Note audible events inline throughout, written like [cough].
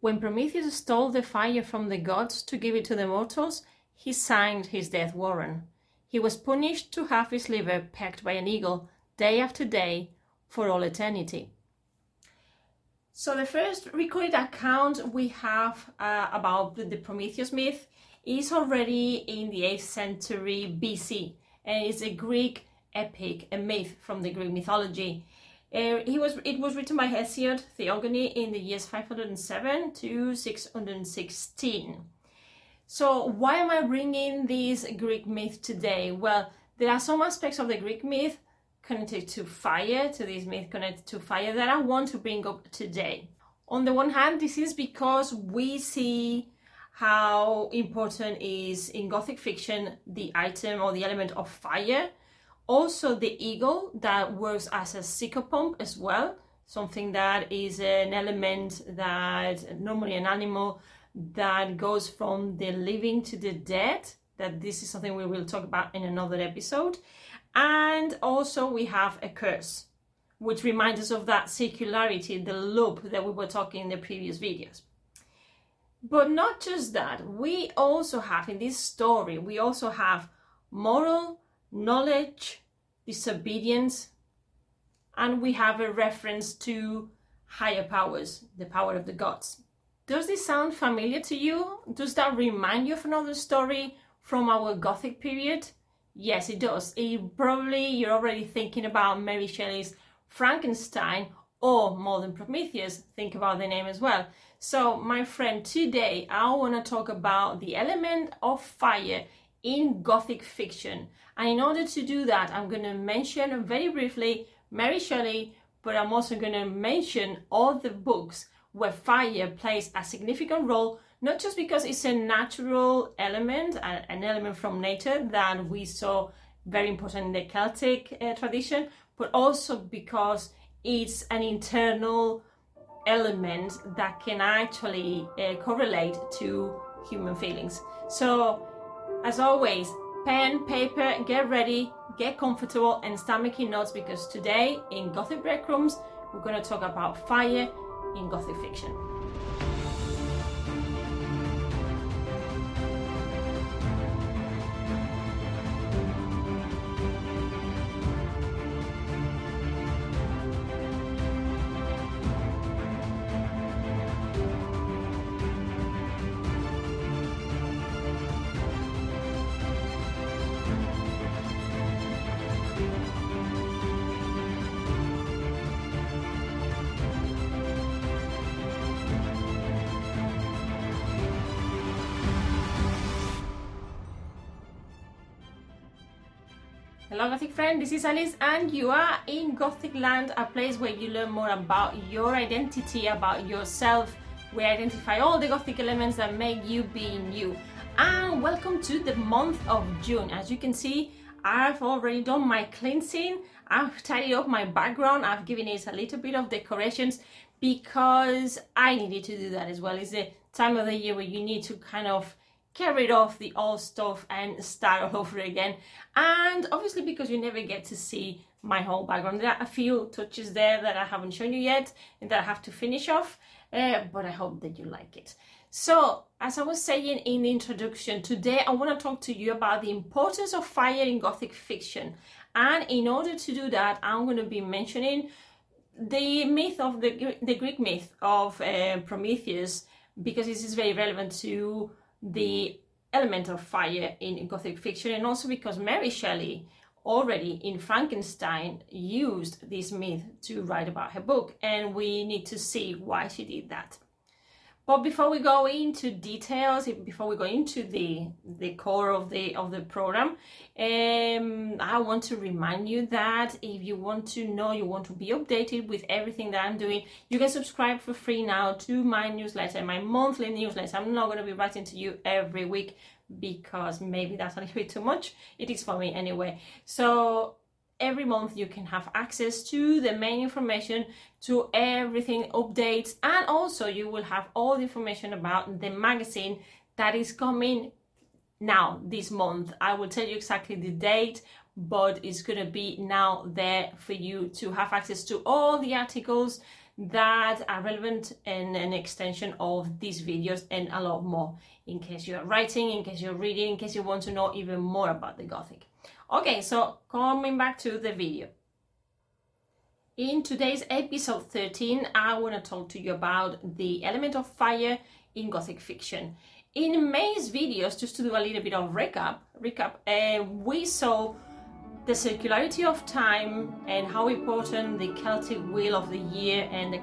When Prometheus stole the fire from the gods to give it to the mortals, he signed his death warrant. He was punished to have his liver pecked by an eagle day after day for all eternity. So, the first recorded account we have uh, about the Prometheus myth is already in the 8th century BC, and it's a Greek epic, a myth from the Greek mythology. Uh, he was it was written by Hesiod Theogony in the years 507 to 616. So why am I bringing this Greek myth today? Well, there are some aspects of the Greek myth connected to fire, to this myth connected to fire that I want to bring up today. On the one hand, this is because we see how important is in Gothic fiction the item or the element of fire also the eagle that works as a psychopomp as well something that is an element that normally an animal that goes from the living to the dead that this is something we will talk about in another episode. And also we have a curse which reminds us of that circularity the loop that we were talking in the previous videos. But not just that we also have in this story we also have moral knowledge, disobedience, and we have a reference to higher powers, the power of the gods. Does this sound familiar to you? Does that remind you of another story from our Gothic period? Yes, it does. It, probably you're already thinking about Mary Shelley's Frankenstein or Modern Prometheus. Think about the name as well. So, my friend, today I want to talk about the element of fire in Gothic fiction. And in order to do that, I'm going to mention very briefly Mary Shelley, but I'm also going to mention all the books where fire plays a significant role, not just because it's a natural element, an element from nature that we saw very important in the Celtic uh, tradition, but also because it's an internal element that can actually uh, correlate to human feelings. So as always, pen, paper, get ready, get comfortable, and start making notes because today in Gothic Breadcrumbs, we're going to talk about fire in Gothic fiction. Hello Gothic friend, this is Alice and you are in Gothic Land, a place where you learn more about your identity, about yourself. We identify all the Gothic elements that make you being you. And welcome to the month of June. As you can see, I've already done my cleansing. I've tidied up my background. I've given it a little bit of decorations because I needed to do that as well. It's the time of the year where you need to kind of get rid of the old stuff and start all [laughs] over again. And obviously because you never get to see my whole background, there are a few touches there that I haven't shown you yet and that I have to finish off, uh, but I hope that you like it. So, as I was saying in the introduction, today I want to talk to you about the importance of fire in Gothic fiction. And in order to do that, I'm going to be mentioning the myth of the, the Greek myth of uh, Prometheus because this is very relevant to the element of fire in Gothic fiction, and also because Mary Shelley already in Frankenstein used this myth to write about her book, and we need to see why she did that. But before we go into details, before we go into the the core of the of the program, um, I want to remind you that if you want to know, you want to be updated with everything that I'm doing, you can subscribe for free now to my newsletter, my monthly newsletter. I'm not going to be writing to you every week because maybe that's a little bit too much. It is for me anyway. So every month you can have access to the main information to everything updates and also you will have all the information about the magazine that is coming now this month i will tell you exactly the date but it's going to be now there for you to have access to all the articles that are relevant and an extension of these videos and a lot more in case you're writing, in case you're reading, in case you want to know even more about the Gothic. Okay, so coming back to the video. In today's episode 13, I want to talk to you about the element of fire in Gothic fiction. In May's videos, just to do a little bit of recap, recap, uh, we saw the circularity of time and how important the Celtic wheel of the year and the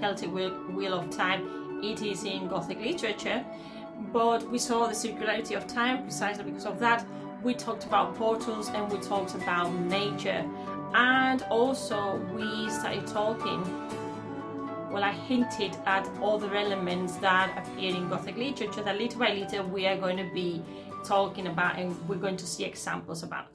Celtic wheel of time it is in Gothic literature. But we saw the circularity of time precisely because of that. We talked about portals and we talked about nature. And also, we started talking well, I hinted at other elements that appear in Gothic literature that little by little we are going to be talking about and we're going to see examples about.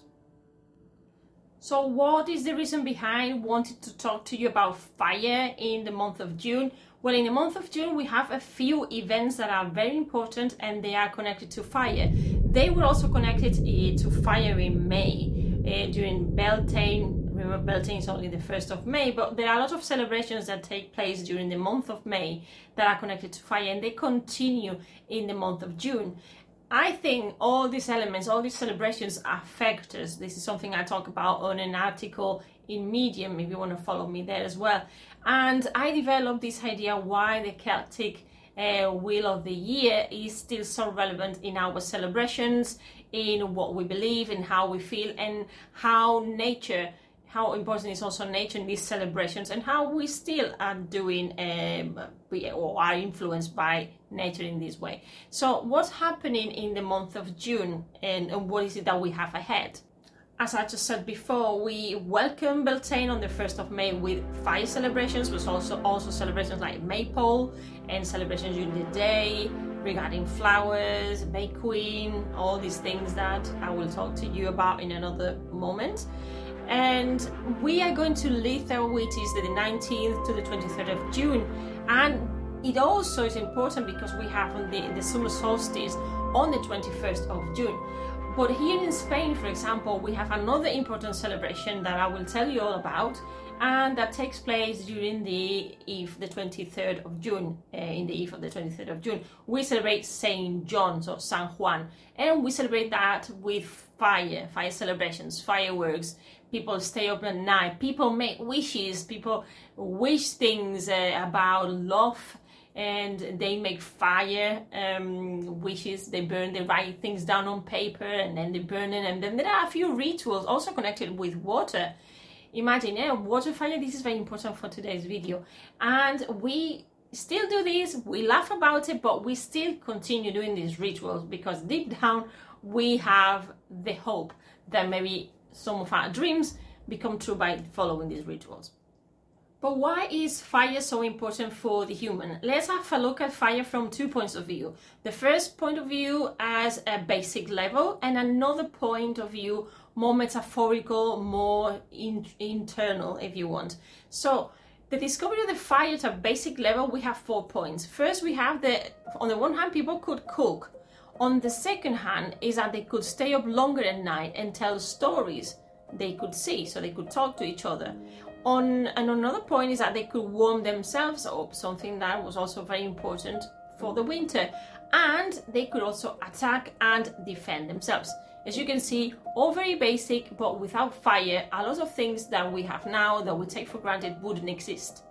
So, what is the reason behind wanting to talk to you about fire in the month of June? Well, in the month of June, we have a few events that are very important and they are connected to fire. They were also connected uh, to fire in May uh, during Beltane. Remember, Beltane is only the 1st of May, but there are a lot of celebrations that take place during the month of May that are connected to fire and they continue in the month of June. I think all these elements, all these celebrations affect us. This is something I talk about on an article in Medium, if you want to follow me there as well. And I developed this idea why the Celtic uh, Wheel of the Year is still so relevant in our celebrations, in what we believe, in how we feel, and how nature how important is also nature in these celebrations and how we still are doing um, or are influenced by nature in this way. So, what's happening in the month of June and, and what is it that we have ahead? As I just said before, we welcome Beltane on the 1st of May with fire celebrations, but also also celebrations like Maypole and celebrations during the day regarding flowers, May Queen, all these things that I will talk to you about in another moment and we are going to Litha, which is the 19th to the 23rd of June. And it also is important because we have the, the summer solstice on the 21st of June. But here in Spain, for example, we have another important celebration that I will tell you all about, and that takes place during the eve, the 23rd of June. Uh, in the eve of the 23rd of June, we celebrate Saint John, so San Juan, and we celebrate that with fire, fire celebrations, fireworks. People stay up at night. People make wishes. People wish things uh, about love and they make fire um, wishes they burn they write things down on paper and then they burn it and then there are a few rituals also connected with water. Imagine yeah water fire this is very important for today's video. And we still do this we laugh about it but we still continue doing these rituals because deep down we have the hope that maybe some of our dreams become true by following these rituals. But why is fire so important for the human? Let's have a look at fire from two points of view. The first point of view as a basic level, and another point of view more metaphorical, more in, internal, if you want. So, the discovery of the fire at a basic level, we have four points. First, we have the, on the one hand, people could cook on the second hand, is that they could stay up longer at night and tell stories they could see, so they could talk to each other. On and another point is that they could warm themselves up, something that was also very important for the winter. And they could also attack and defend themselves. As you can see, all very basic, but without fire, a lot of things that we have now that we take for granted wouldn't exist.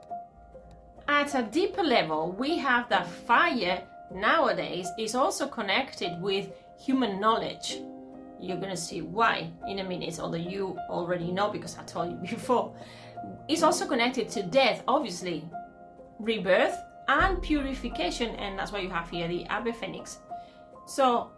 At a deeper level, we have that fire nowadays is also connected with human knowledge. You're gonna see why in a minute, although you already know because I told you [laughs] before. It's also connected to death, obviously, rebirth and purification, and that's why you have here the Ave Phoenix. So,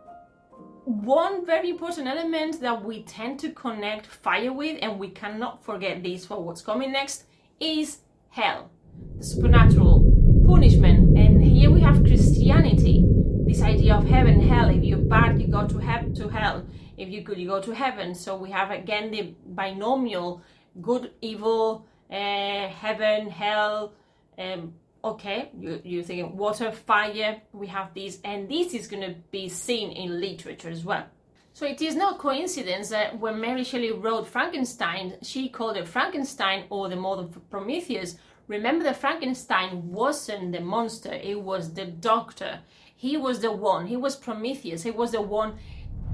one very important element that we tend to connect fire with, and we cannot forget this for what's coming next, is hell, the supernatural punishment. And here we have Christianity, this idea of heaven, hell. If you're bad, you go to heaven, to hell. If you're good, you go to heaven. So we have again the binomial good, evil, uh, heaven, hell. Um, okay, you, you're thinking water, fire. We have these, and this is going to be seen in literature as well. So it is no coincidence that when Mary Shelley wrote Frankenstein, she called it Frankenstein or the Mother of Prometheus Remember that Frankenstein wasn't the monster, it was the doctor. He was the one, he was Prometheus, he was the one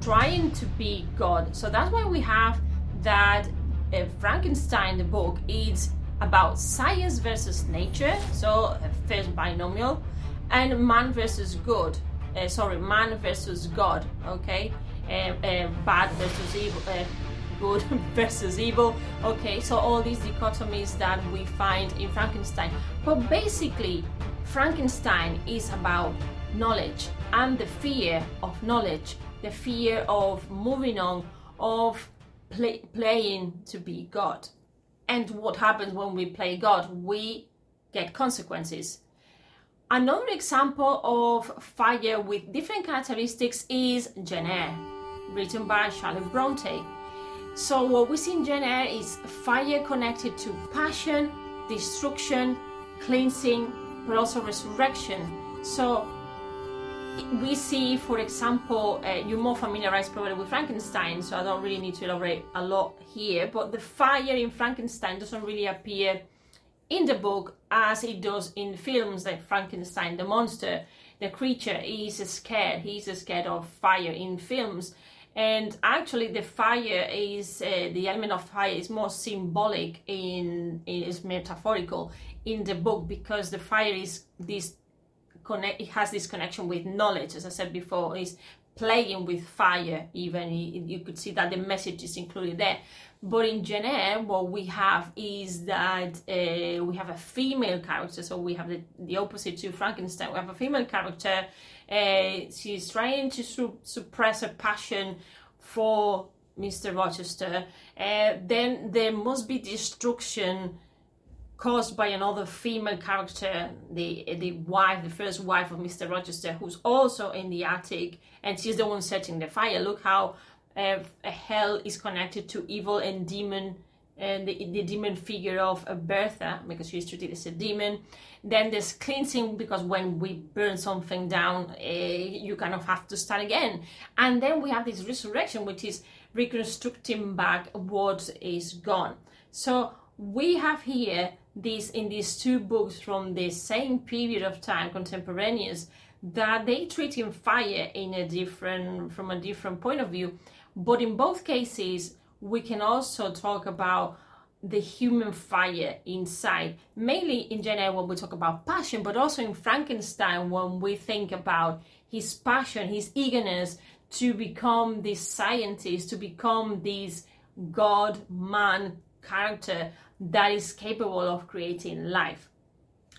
trying to be God. So that's why we have that Frankenstein, the book, is about science versus nature, so uh, first binomial, and man versus good. Uh, sorry, man versus God. Okay, uh, uh bad versus evil. Uh, good [laughs] versus evil. Okay, so all these dichotomies that we find in Frankenstein. But basically, Frankenstein is about knowledge and the fear of knowledge, the fear of moving on, of play, playing to be God. And what happens when we play God? We get consequences. Another example of fire with different characteristics is Jane Eyre, written by Charlotte Bronte. So what we see in Jane Eyre is fire connected to passion, destruction, cleansing, but also resurrection. So we see, for example, uh, you're more familiarized probably with Frankenstein, so I don't really need to elaborate a lot here, but the fire in Frankenstein doesn't really appear in the book as it does in films like Frankenstein the monster. The creature is scared, he's scared of fire in films and actually the fire is uh, the element of fire is more symbolic in is metaphorical in the book because the fire is this connect it has this connection with knowledge as i said before is playing with fire even you could see that the message is included there but in Eyre, what we have is that uh, we have a female character so we have the, the opposite to frankenstein we have a female character uh, she's trying to su- suppress her passion for Mr. Rochester. Uh, then there must be destruction caused by another female character, the the wife, the first wife of Mr. Rochester, who's also in the attic, and she's the one setting the fire. Look how uh, hell is connected to evil and demon and the, the demon figure of Bertha because she's treated as a demon. Then there's cleansing because when we burn something down, uh, you kind of have to start again. And then we have this resurrection, which is reconstructing back what is gone. So we have here this in these two books from the same period of time, contemporaneous, that they treat in fire in a different from a different point of view. But in both cases, we can also talk about the human fire inside. Mainly in Eyre when we talk about passion, but also in Frankenstein when we think about his passion, his eagerness to become this scientist, to become this God man character that is capable of creating life.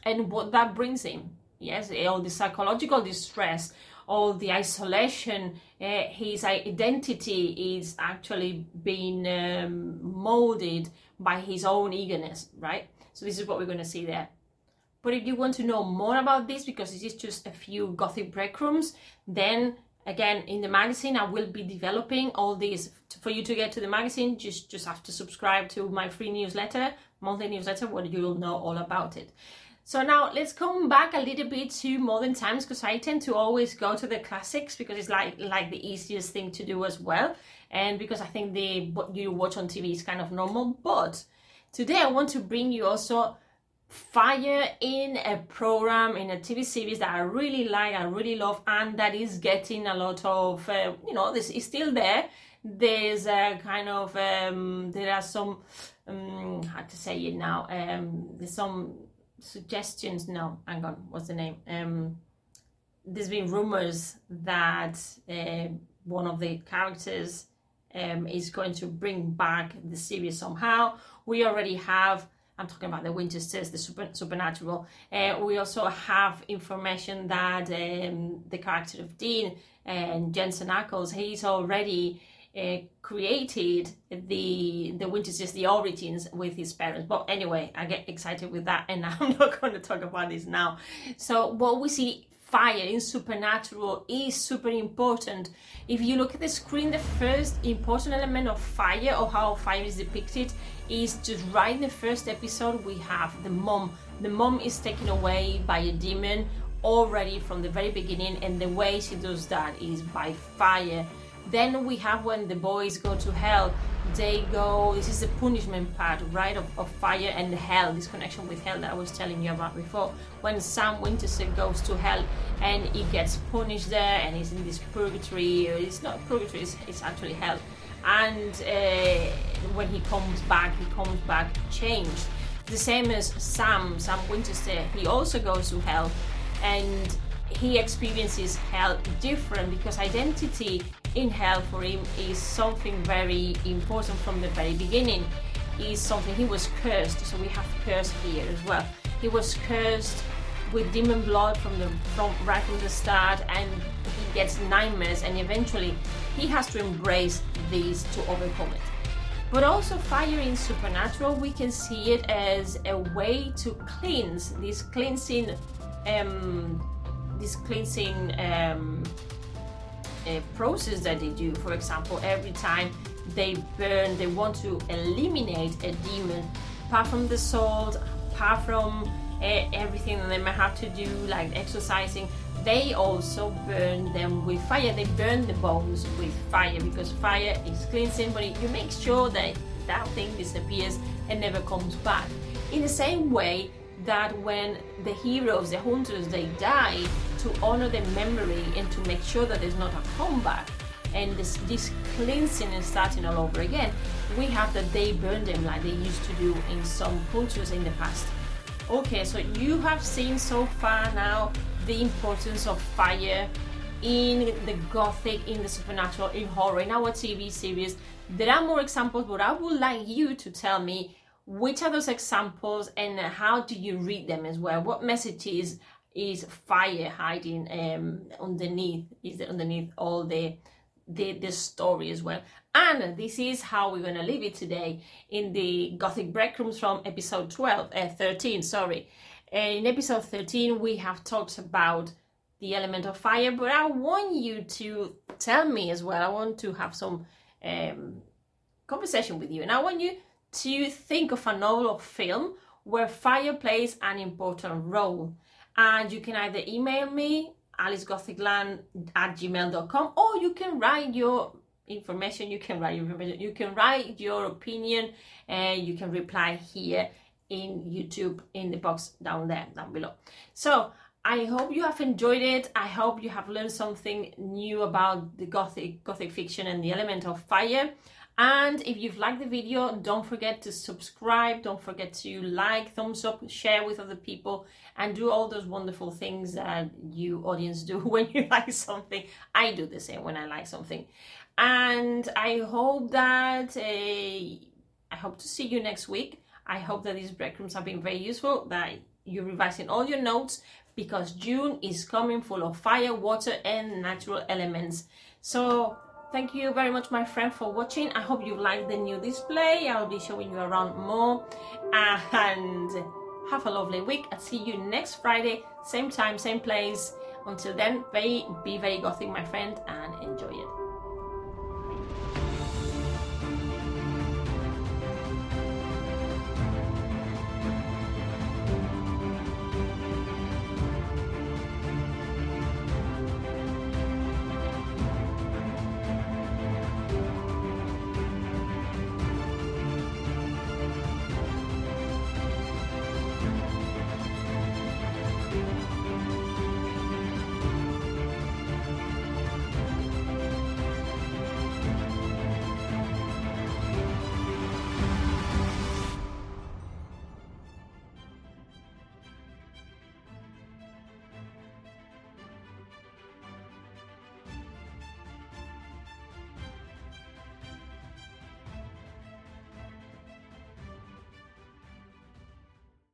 And what that brings him, yes, all the psychological distress, all the isolation, uh, his identity is actually being um, molded by his own eagerness, right? So this is what we're going to see there. But if you want to know more about this, because this is just a few gothic breadcrumbs, then again in the magazine I will be developing all these. For you to get to the magazine, just just have to subscribe to my free newsletter, monthly newsletter, where you'll know all about it. So now let's come back a little bit to modern times because I tend to always go to the classics because it's like like the easiest thing to do as well, and because I think the what you watch on TV is kind of normal. But today I want to bring you also fire in a program in a TV series that I really like, I really love, and that is getting a lot of uh, you know this is still there. There's a kind of um, there are some um, how to say it now. Um, there's some suggestions. No, hang on, what's the name? Um, there's been rumors that uh, one of the characters um, is going to bring back the series somehow. We already have. I'm talking about the Winchesters, the super, supernatural. Uh, we also have information that um, the character of Dean and Jensen Ackles, he's already uh, created the the Winchesters the origins with his parents but anyway i get excited with that and [laughs] i'm not going to talk about this now so what we see fire in supernatural is super important. If you look at the screen the first important element of fire or how fire is depicted is just right in the first episode we have the mom. The mom is taken away by a demon already from the very beginning and the way she does that is by fire. Then we have when the boys go to hell, they go this is the punishment part right of, of fire and hell this connection with hell that i was telling you about before. When sam Winchester goes to hell and he gets punished there and he's in this purgatory it's not purgatory it's, it's actually hell. And uh, when he comes back he comes back changed. The same as sam sam Winchester he also goes to hell and he experiences hell different because identity in hell for him is something very important from the very beginning. Is something he was cursed, so we have curse here as well. He was cursed with demon blood from the from right from the start, and he gets nightmares, and eventually he has to embrace these to overcome it. But also, fire in supernatural, we can see it as a way to cleanse this cleansing, um, this cleansing um, process that they do. For example, every time they burn, they want to eliminate a demon, apart from the salt, apart from uh, everything that they might have to do, like exorcising. They also burn them with fire. They burn the bones with fire because fire is cleansing, but you make sure that that thing disappears and never comes back. In the same way, that when the heroes, the hunters, they die, to honor the memory and to make sure that there's not a comeback and this, this cleansing and starting all over again, we have that they burn them like they used to do in some cultures in the past. Okay, so you have seen so far now the importance of fire in the gothic, in the supernatural, in horror, in our TV series. There are more examples, but I would like you to tell me which are those examples and how do you read them as well what messages is fire hiding um, underneath is underneath all the, the the story as well and this is how we're going to leave it today in the gothic breadcrumbs from episode 12 uh, 13 sorry in episode 13 we have talked about the element of fire but i want you to tell me as well i want to have some um, conversation with you and i want you to think of a novel or film where fire plays an important role. And you can either email me, alicegothicland at gmail.com, or you can write your information, you can write your information, you can write your opinion, and you can reply here in YouTube in the box down there, down below. So I hope you have enjoyed it. I hope you have learned something new about the gothic gothic fiction and the element of fire. And if you've liked the video, don't forget to subscribe, don't forget to like, thumbs up, share with other people, and do all those wonderful things that you audience do [laughs] when you like something. I do the same when I like something. And I hope that uh, I hope to see you next week. I hope that these breadcrumbs have been very useful, that you're revising all your notes because June is coming full of fire, water, and natural elements. So Thank you very much, my friend, for watching. I hope you like the new display. I'll be showing you around more. And have a lovely week. I'll see you next Friday, same time, same place. Until then, be very gothic, my friend, and enjoy